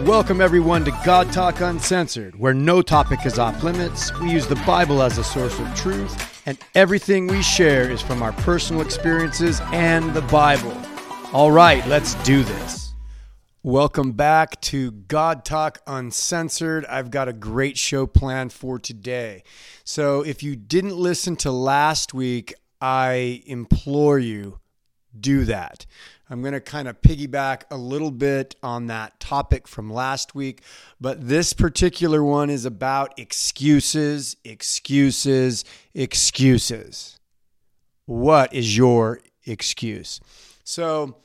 Welcome, everyone, to God Talk Uncensored, where no topic is off limits. We use the Bible as a source of truth, and everything we share is from our personal experiences and the Bible. All right, let's do this. Welcome back to God Talk Uncensored. I've got a great show planned for today. So, if you didn't listen to last week, I implore you, do that. I'm going to kind of piggyback a little bit on that topic from last week, but this particular one is about excuses, excuses, excuses. What is your excuse? So,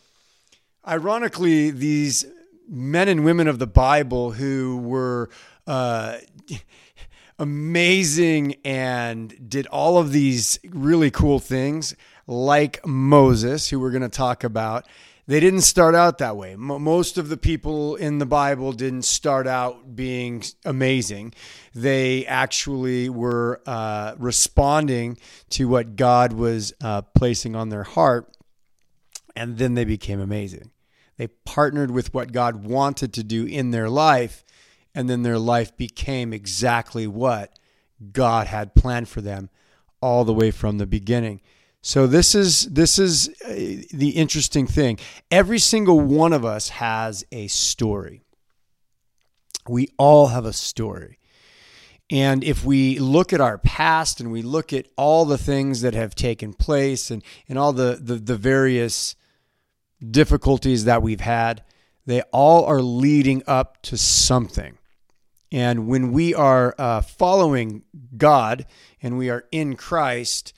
ironically, these men and women of the Bible who were uh, amazing and did all of these really cool things like Moses, who we're going to talk about, they didn't start out that way. most of the people in the Bible didn't start out being amazing. They actually were uh, responding to what God was uh, placing on their heart, and then they became amazing. They partnered with what God wanted to do in their life, and then their life became exactly what God had planned for them all the way from the beginning. So this is this is uh, the interesting thing. Every single one of us has a story. We all have a story. And if we look at our past and we look at all the things that have taken place and, and all the, the, the various difficulties that we've had, they all are leading up to something. And when we are uh, following God and we are in Christ,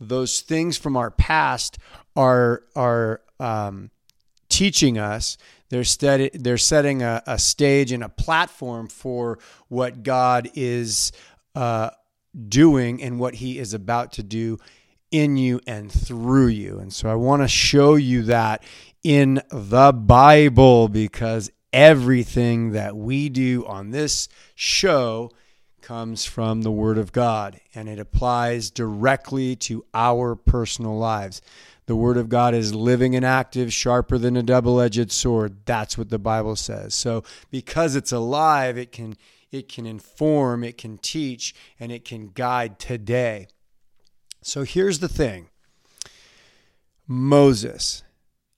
those things from our past are are um, teaching us. They're steady, they're setting a, a, stage and a platform for what God is uh, doing and what He is about to do in you and through you. And so I want to show you that in the Bible because everything that we do on this show comes from the Word of God and it applies directly to our personal lives. The Word of God is living and active, sharper than a double edged sword. That's what the Bible says. So, because it's alive, it can, it can inform, it can teach, and it can guide today. So, here's the thing Moses.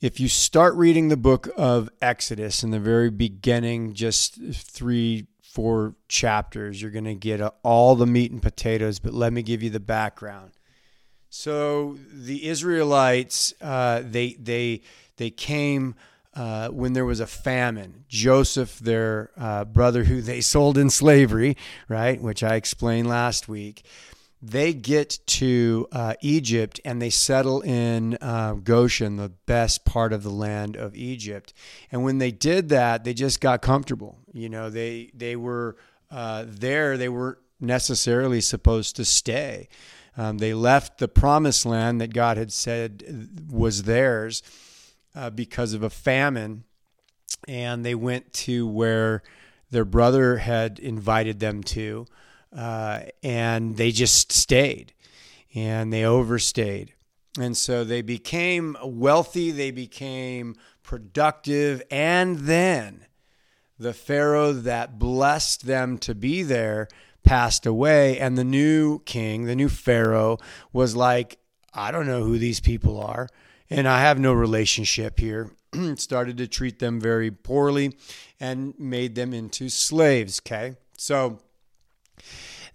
If you start reading the book of Exodus in the very beginning, just three, four chapters. You're going to get a, all the meat and potatoes, but let me give you the background. So the Israelites, uh, they they they came uh, when there was a famine. Joseph, their uh, brother, who they sold in slavery, right, which I explained last week they get to uh, Egypt and they settle in uh, Goshen, the best part of the land of Egypt. And when they did that, they just got comfortable. You know, they they were uh, there. They weren't necessarily supposed to stay. Um, they left the promised land that God had said was theirs uh, because of a famine, and they went to where their brother had invited them to uh, and they just stayed and they overstayed. And so they became wealthy, they became productive, and then the Pharaoh that blessed them to be there passed away, and the new king, the new Pharaoh, was like, I don't know who these people are, and I have no relationship here. Started to treat them very poorly and made them into slaves. Okay. So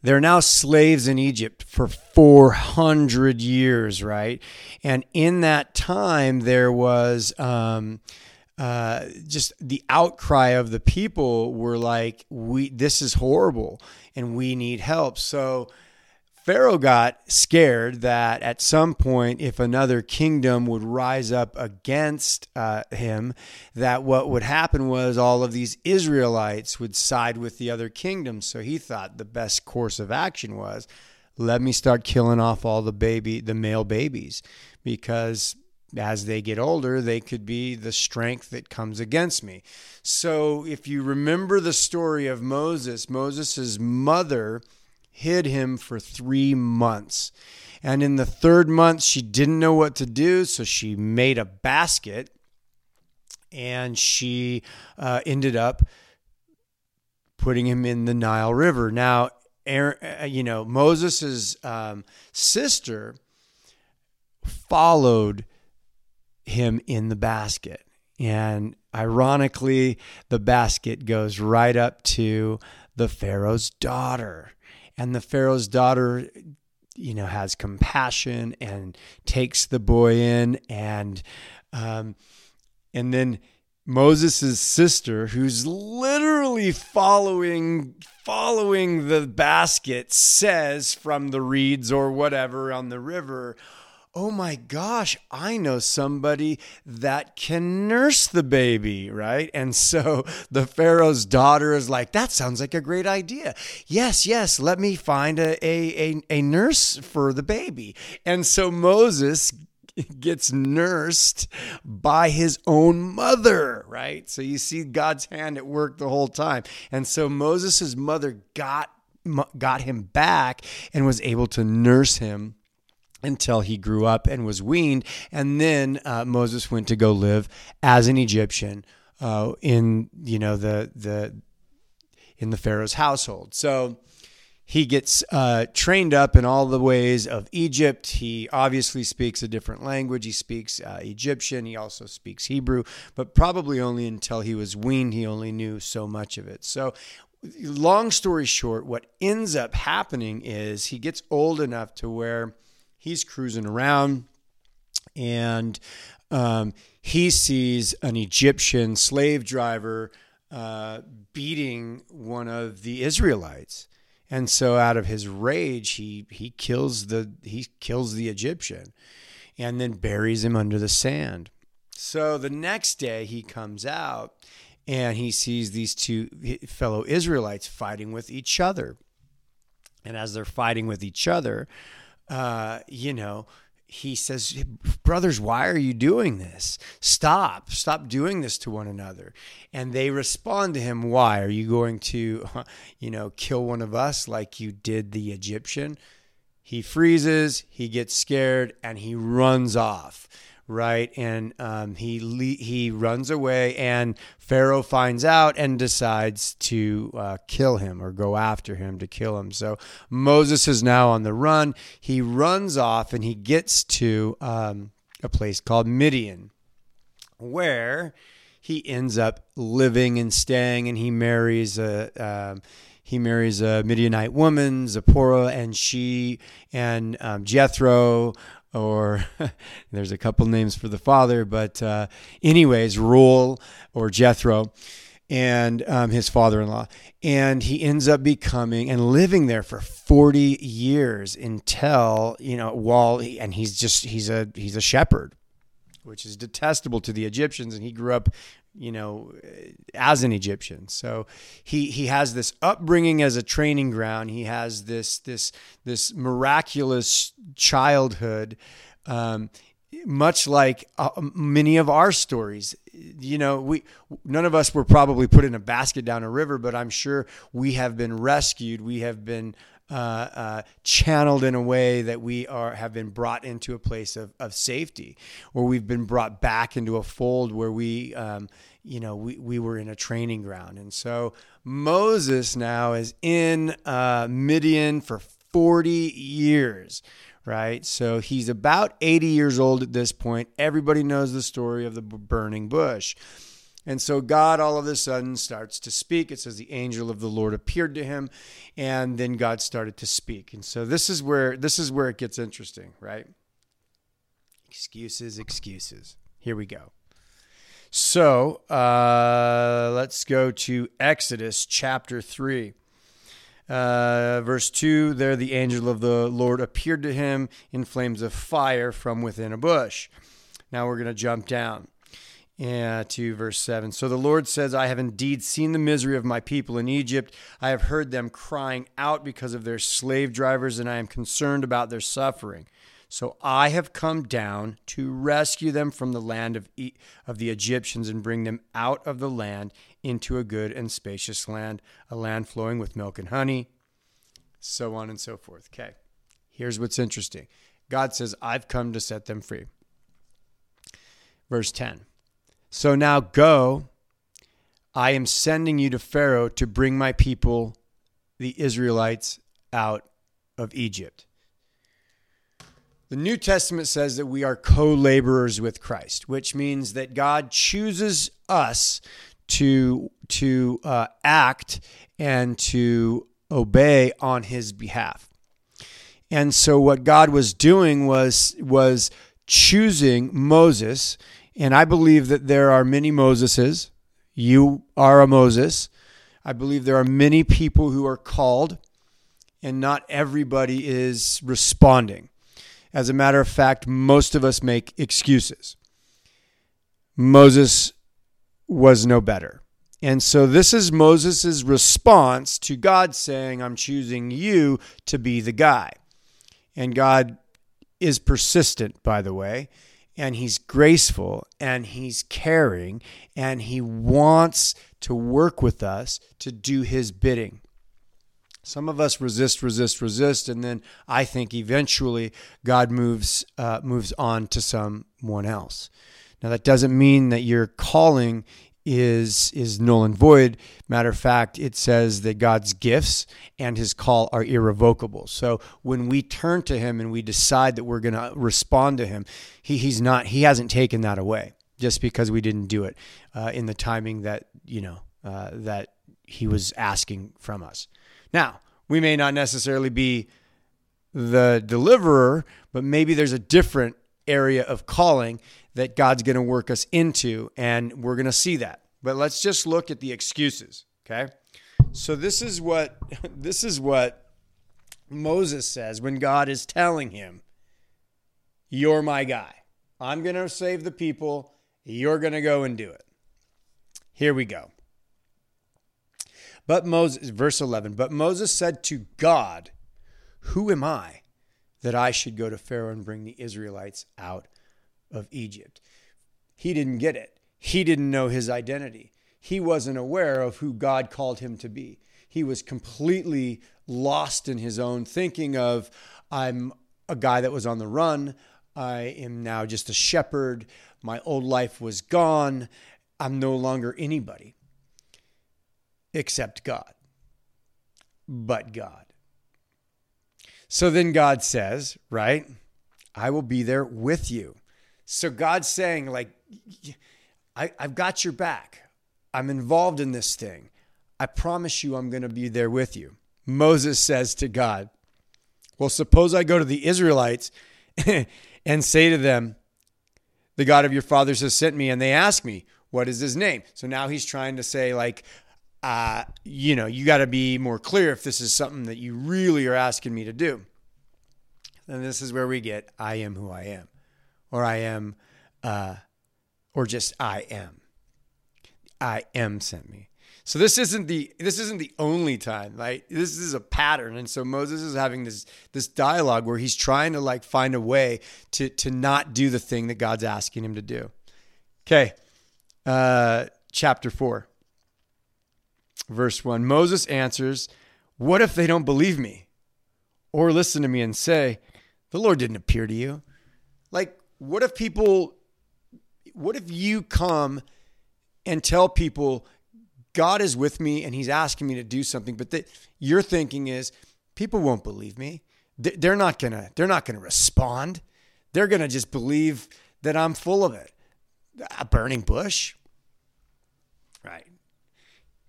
they're now slaves in Egypt for 400 years, right? And in that time, there was um, uh, just the outcry of the people were like, "We this is horrible, and we need help." So Pharaoh got scared that at some point, if another kingdom would rise up against uh, him, that what would happen was all of these Israelites would side with the other kingdoms. So he thought the best course of action was let me start killing off all the baby, the male babies, because as they get older, they could be the strength that comes against me. So if you remember the story of Moses, Moses's mother hid him for three months. And in the third month, she didn't know what to do, so she made a basket and she uh, ended up putting him in the Nile River. Now, Aaron, uh, you know, Moses' um, sister followed him in the basket. And ironically, the basket goes right up to the Pharaoh's daughter. And the Pharaoh's daughter, you know, has compassion and takes the boy in. And, um, and then Moses' sister, who's literally following following the basket, says from the reeds or whatever on the river, oh my gosh, I know somebody that can nurse the baby, right? And so the Pharaoh's daughter is like, that sounds like a great idea. Yes, yes, let me find a, a, a, a nurse for the baby. And so Moses gets nursed by his own mother, right? So you see God's hand at work the whole time. And so Moses' mother got got him back and was able to nurse him until he grew up and was weaned. And then uh, Moses went to go live as an Egyptian uh, in you know the the in the Pharaoh's household. So he gets uh, trained up in all the ways of Egypt. He obviously speaks a different language. He speaks uh, Egyptian. He also speaks Hebrew, but probably only until he was weaned, he only knew so much of it. So, long story short, what ends up happening is he gets old enough to where he's cruising around and um, he sees an Egyptian slave driver uh, beating one of the Israelites. And so out of his rage he he kills the he kills the Egyptian and then buries him under the sand. So the next day he comes out and he sees these two fellow Israelites fighting with each other. And as they're fighting with each other, uh, you know, he says, Brothers, why are you doing this? Stop. Stop doing this to one another. And they respond to him, Why? Are you going to, you know, kill one of us like you did the Egyptian? He freezes, he gets scared, and he runs off right? And um, he he runs away, and Pharaoh finds out and decides to uh, kill him or go after him to kill him. So Moses is now on the run. He runs off, and he gets to um, a place called Midian, where he ends up living and staying, and he marries a. Um, he marries a Midianite woman, Zipporah, and she and um, Jethro or there's a couple names for the father, but uh, anyways, Reuel or Jethro and um, his father-in-law. And he ends up becoming and living there for 40 years until you know while he, and he's just he's a he's a shepherd which is detestable to the egyptians and he grew up you know as an egyptian. So he he has this upbringing as a training ground. He has this this this miraculous childhood um, much like uh, many of our stories. You know we none of us were probably put in a basket down a river but i'm sure we have been rescued. We have been uh, uh, channeled in a way that we are have been brought into a place of, of safety where we've been brought back into a fold where we um, you know we, we were in a training ground and so moses now is in uh, midian for 40 years right? So he's about 80 years old at this point. Everybody knows the story of the burning bush. And so God all of a sudden starts to speak. It says the angel of the Lord appeared to him, and then God started to speak. And so this is where this is where it gets interesting, right? Excuses, excuses. Here we go. So uh, let's go to Exodus chapter 3. Uh, verse 2 there the angel of the Lord appeared to him in flames of fire from within a bush. Now we're going to jump down yeah, to verse 7. So the Lord says, I have indeed seen the misery of my people in Egypt. I have heard them crying out because of their slave drivers, and I am concerned about their suffering. So I have come down to rescue them from the land of, e- of the Egyptians and bring them out of the land into a good and spacious land, a land flowing with milk and honey, so on and so forth. Okay, here's what's interesting God says, I've come to set them free. Verse 10. So now go, I am sending you to Pharaoh to bring my people, the Israelites, out of Egypt. The New Testament says that we are co laborers with Christ, which means that God chooses us to, to uh, act and to obey on his behalf. And so what God was doing was was choosing Moses, and I believe that there are many Moseses. You are a Moses. I believe there are many people who are called, and not everybody is responding. As a matter of fact, most of us make excuses. Moses was no better. And so this is Moses' response to God saying, I'm choosing you to be the guy. And God is persistent, by the way, and he's graceful and he's caring and he wants to work with us to do his bidding. Some of us resist, resist, resist, and then I think eventually God moves uh, moves on to someone else. Now that doesn't mean that your calling is is null and void. Matter of fact, it says that God's gifts and his call are irrevocable. So when we turn to him and we decide that we're going to respond to him, he, he's not he hasn't taken that away just because we didn't do it uh, in the timing that you know uh, that he was asking from us. Now, we may not necessarily be the deliverer, but maybe there's a different area of calling that God's going to work us into, and we're going to see that. But let's just look at the excuses, okay? So this is what this is what Moses says when God is telling him, "You're my guy. I'm going to save the people. You're going to go and do it." Here we go. But Moses, verse 11, but Moses said to God, Who am I that I should go to Pharaoh and bring the Israelites out of Egypt? He didn't get it. He didn't know his identity. He wasn't aware of who God called him to be. He was completely lost in his own thinking of, I'm a guy that was on the run. I am now just a shepherd. My old life was gone. I'm no longer anybody except God, but God. So then God says, right? I will be there with you. So God's saying, like, I, have got your back. I'm involved in this thing. I promise you I'm going to be there with you. Moses says to God, Well, suppose I go to the Israelites and say to them, The God of your fathers has sent me, and they ask me, What is his name? So now he's trying to say, like, uh, you know, you got to be more clear if this is something that you really are asking me to do. And this is where we get I am who I am, or I am, uh, or just I am. I am sent me. So this isn't the this isn't the only time, right? This is a pattern, and so Moses is having this this dialogue where he's trying to like find a way to to not do the thing that God's asking him to do. Okay, uh, chapter four verse 1 Moses answers, What if they don't believe me or listen to me and say, The Lord didn't appear to you? Like, what if people, what if you come and tell people, God is with me and he's asking me to do something, but that your thinking is, people won't believe me. They're not gonna, they're not gonna respond. They're gonna just believe that I'm full of it. A burning bush. Right.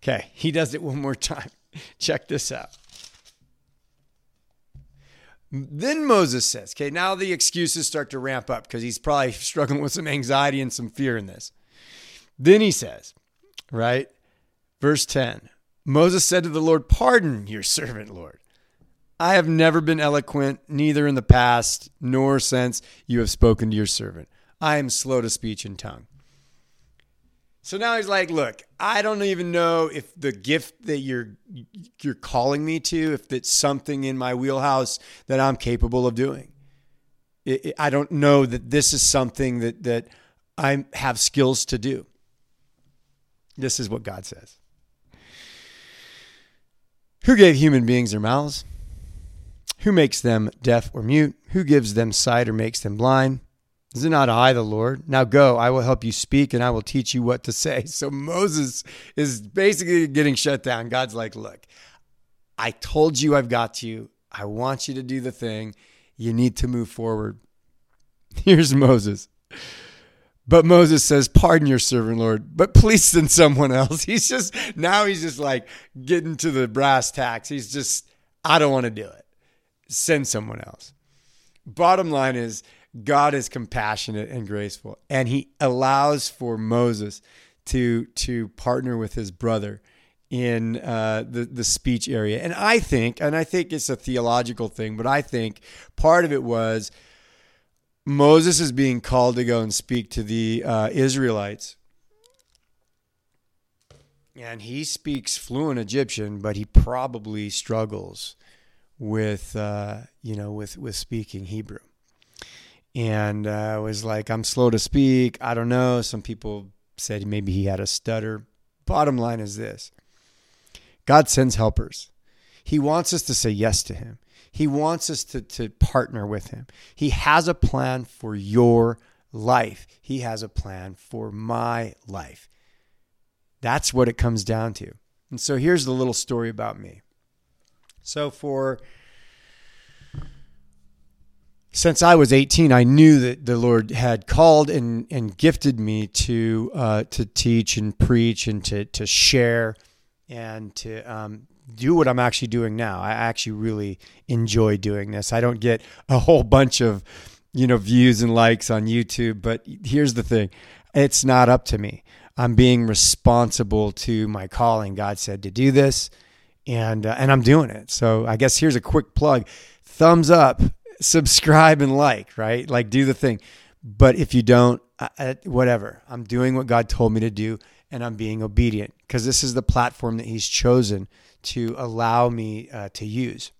Okay, he does it one more time. Check this out. Then Moses says, okay, now the excuses start to ramp up because he's probably struggling with some anxiety and some fear in this. Then he says, right? Verse 10 Moses said to the Lord, Pardon your servant, Lord. I have never been eloquent, neither in the past nor since you have spoken to your servant. I am slow to speech and tongue. So now he's like, look, I don't even know if the gift that you're you're calling me to, if it's something in my wheelhouse that I'm capable of doing. It, it, I don't know that this is something that that I have skills to do. This is what God says. Who gave human beings their mouths? Who makes them deaf or mute? Who gives them sight or makes them blind? Is it not I, the Lord? Now go, I will help you speak and I will teach you what to say. So Moses is basically getting shut down. God's like, Look, I told you I've got you. I want you to do the thing. You need to move forward. Here's Moses. But Moses says, Pardon your servant, Lord, but please send someone else. He's just, now he's just like getting to the brass tacks. He's just, I don't want to do it. Send someone else. Bottom line is, God is compassionate and graceful, and he allows for Moses to, to partner with his brother in uh, the the speech area. And I think, and I think it's a theological thing, but I think part of it was Moses is being called to go and speak to the uh, Israelites. And he speaks fluent Egyptian, but he probably struggles with, uh, you know, with, with speaking Hebrew. And uh, was like, I'm slow to speak. I don't know. Some people said maybe he had a stutter. Bottom line is this God sends helpers. He wants us to say yes to him. He wants us to, to partner with Him. He has a plan for your life, He has a plan for my life. That's what it comes down to. And so here's the little story about me. So for since I was 18, I knew that the Lord had called and, and gifted me to uh, to teach and preach and to to share and to um, do what I'm actually doing now. I actually really enjoy doing this. I don't get a whole bunch of, you know, views and likes on YouTube, but here's the thing. It's not up to me. I'm being responsible to my calling. God said to do this and uh, and I'm doing it. So I guess here's a quick plug. Thumbs up, subscribe and like, right? Like do the thing. But if you don't, I, whatever. I'm doing what God told me to do and I'm being obedient because this is the platform that he's chosen to allow me uh, to use.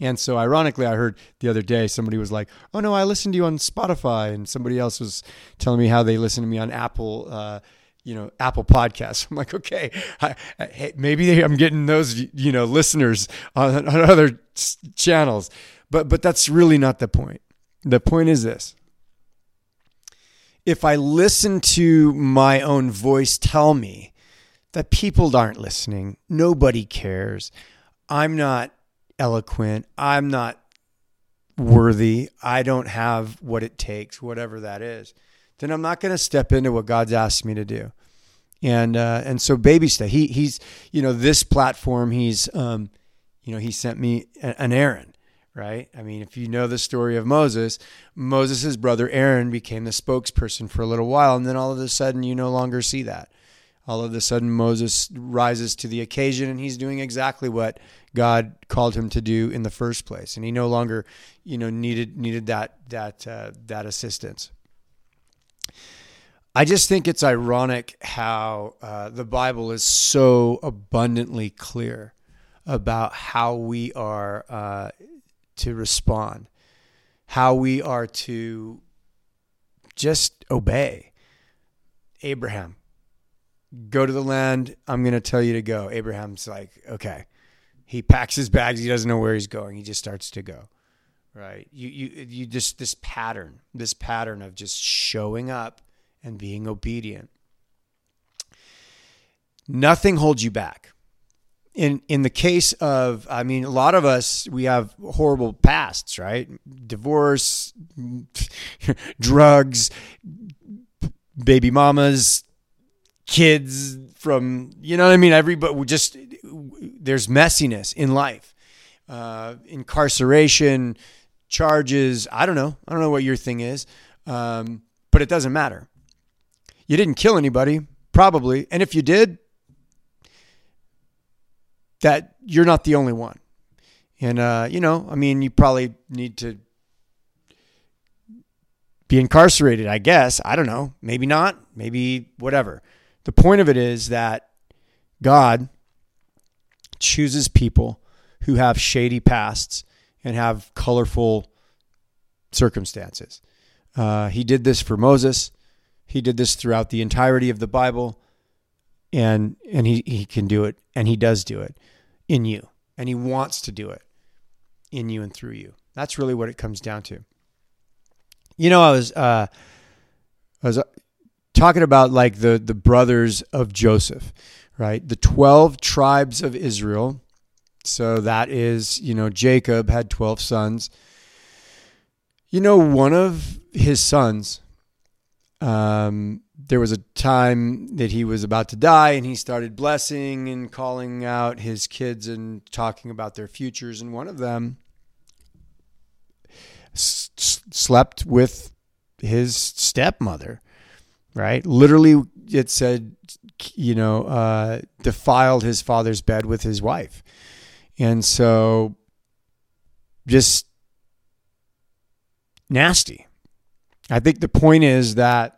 And so, ironically, I heard the other day somebody was like, "Oh no, I listened to you on Spotify," and somebody else was telling me how they listened to me on Apple, uh, you know, Apple Podcasts. I'm like, okay, I, I, maybe I'm getting those, you know, listeners on, on other channels, but but that's really not the point. The point is this: if I listen to my own voice tell me that people aren't listening. Nobody cares. I'm not eloquent. I'm not worthy. I don't have what it takes, whatever that is. Then I'm not going to step into what God's asked me to do. And uh, and so baby step. He he's you know this platform. He's um, you know he sent me an Aaron right? I mean, if you know the story of Moses, Moses' brother Aaron became the spokesperson for a little while, and then all of a sudden you no longer see that all of a sudden Moses rises to the occasion and he's doing exactly what God called him to do in the first place and he no longer you know needed needed that that uh, that assistance I just think it's ironic how uh, the Bible is so abundantly clear about how we are uh, to respond, how we are to just obey. Abraham, go to the land I'm going to tell you to go. Abraham's like, okay. He packs his bags. He doesn't know where he's going. He just starts to go. Right. You, you, you just, this pattern, this pattern of just showing up and being obedient. Nothing holds you back. In, in the case of, I mean, a lot of us, we have horrible pasts, right? Divorce, drugs, baby mamas, kids from you know what I mean. Everybody just there's messiness in life, uh, incarceration, charges. I don't know. I don't know what your thing is, um, but it doesn't matter. You didn't kill anybody, probably, and if you did, that you're not the only one. And uh, you know, I mean, you probably need to be incarcerated, I guess. I don't know. Maybe not. Maybe whatever. The point of it is that God chooses people who have shady pasts and have colorful circumstances. Uh, he did this for Moses. He did this throughout the entirety of the Bible, and and he, he can do it, and he does do it in you, and he wants to do it in you and through you. That's really what it comes down to. You know, I was uh, I was uh, talking about like the the brothers of Joseph, right? The 12 tribes of Israel. So that is, you know, Jacob had 12 sons. You know, one of his sons um, there was a time that he was about to die and he started blessing and calling out his kids and talking about their futures. And one of them s- slept with his stepmother right? Literally it said you know uh, defiled his father's bed with his wife. And so just nasty. I think the point is that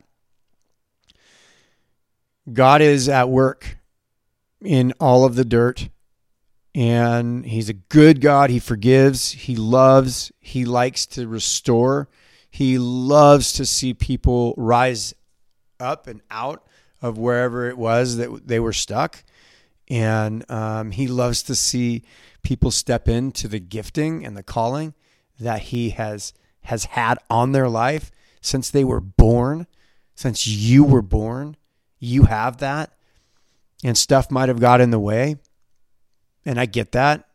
God is at work in all of the dirt, and He's a good God. He forgives, He loves, He likes to restore, He loves to see people rise up and out of wherever it was that they were stuck. And um, He loves to see people step into the gifting and the calling that He has has had on their life since they were born, since you were born you have that and stuff might have got in the way. And I get that.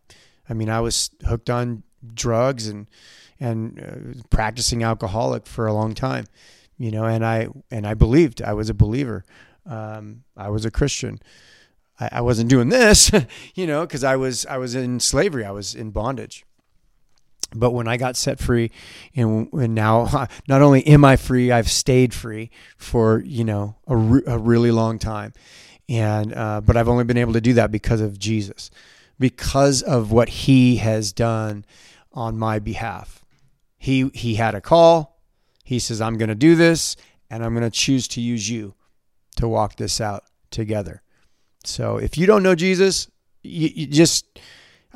I mean, I was hooked on drugs and and uh, practicing alcoholic for a long time, you know, and I and I believed I was a believer. Um, I was a Christian. I, I wasn't doing this, you know, because I was I was in slavery. I was in bondage. But when I got set free, and, and now not only am I free, I've stayed free for you know a, re- a really long time, and uh, but I've only been able to do that because of Jesus, because of what He has done on my behalf. He He had a call. He says, "I'm going to do this, and I'm going to choose to use you to walk this out together." So if you don't know Jesus, you, you just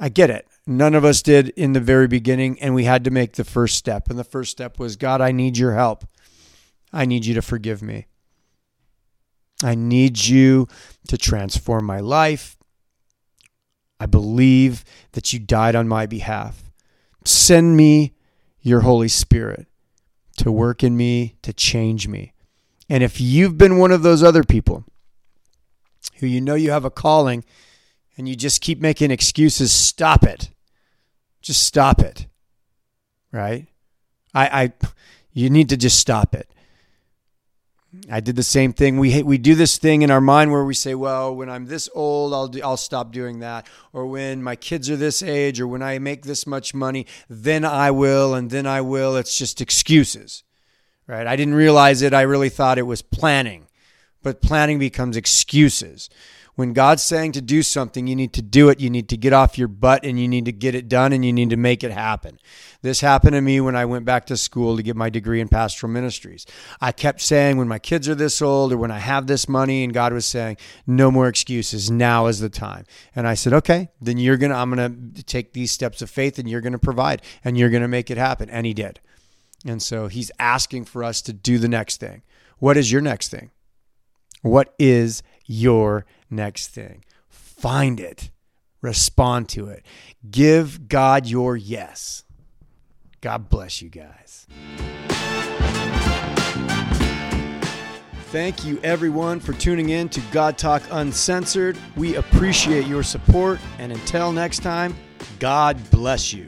I get it. None of us did in the very beginning, and we had to make the first step. And the first step was God, I need your help. I need you to forgive me. I need you to transform my life. I believe that you died on my behalf. Send me your Holy Spirit to work in me, to change me. And if you've been one of those other people who you know you have a calling and you just keep making excuses, stop it. Just stop it. Right? I, I you need to just stop it. I did the same thing. We we do this thing in our mind where we say, "Well, when I'm this old, I'll do, I'll stop doing that," or when my kids are this age, or when I make this much money, then I will, and then I will. It's just excuses, right? I didn't realize it. I really thought it was planning, but planning becomes excuses. When God's saying to do something, you need to do it. You need to get off your butt and you need to get it done and you need to make it happen. This happened to me when I went back to school to get my degree in pastoral ministries. I kept saying, when my kids are this old or when I have this money, and God was saying, no more excuses. Now is the time. And I said, okay, then you're going to, I'm going to take these steps of faith and you're going to provide and you're going to make it happen. And He did. And so He's asking for us to do the next thing. What is your next thing? What is your next thing. Find it, respond to it, give God your yes. God bless you guys. Thank you, everyone, for tuning in to God Talk Uncensored. We appreciate your support, and until next time, God bless you.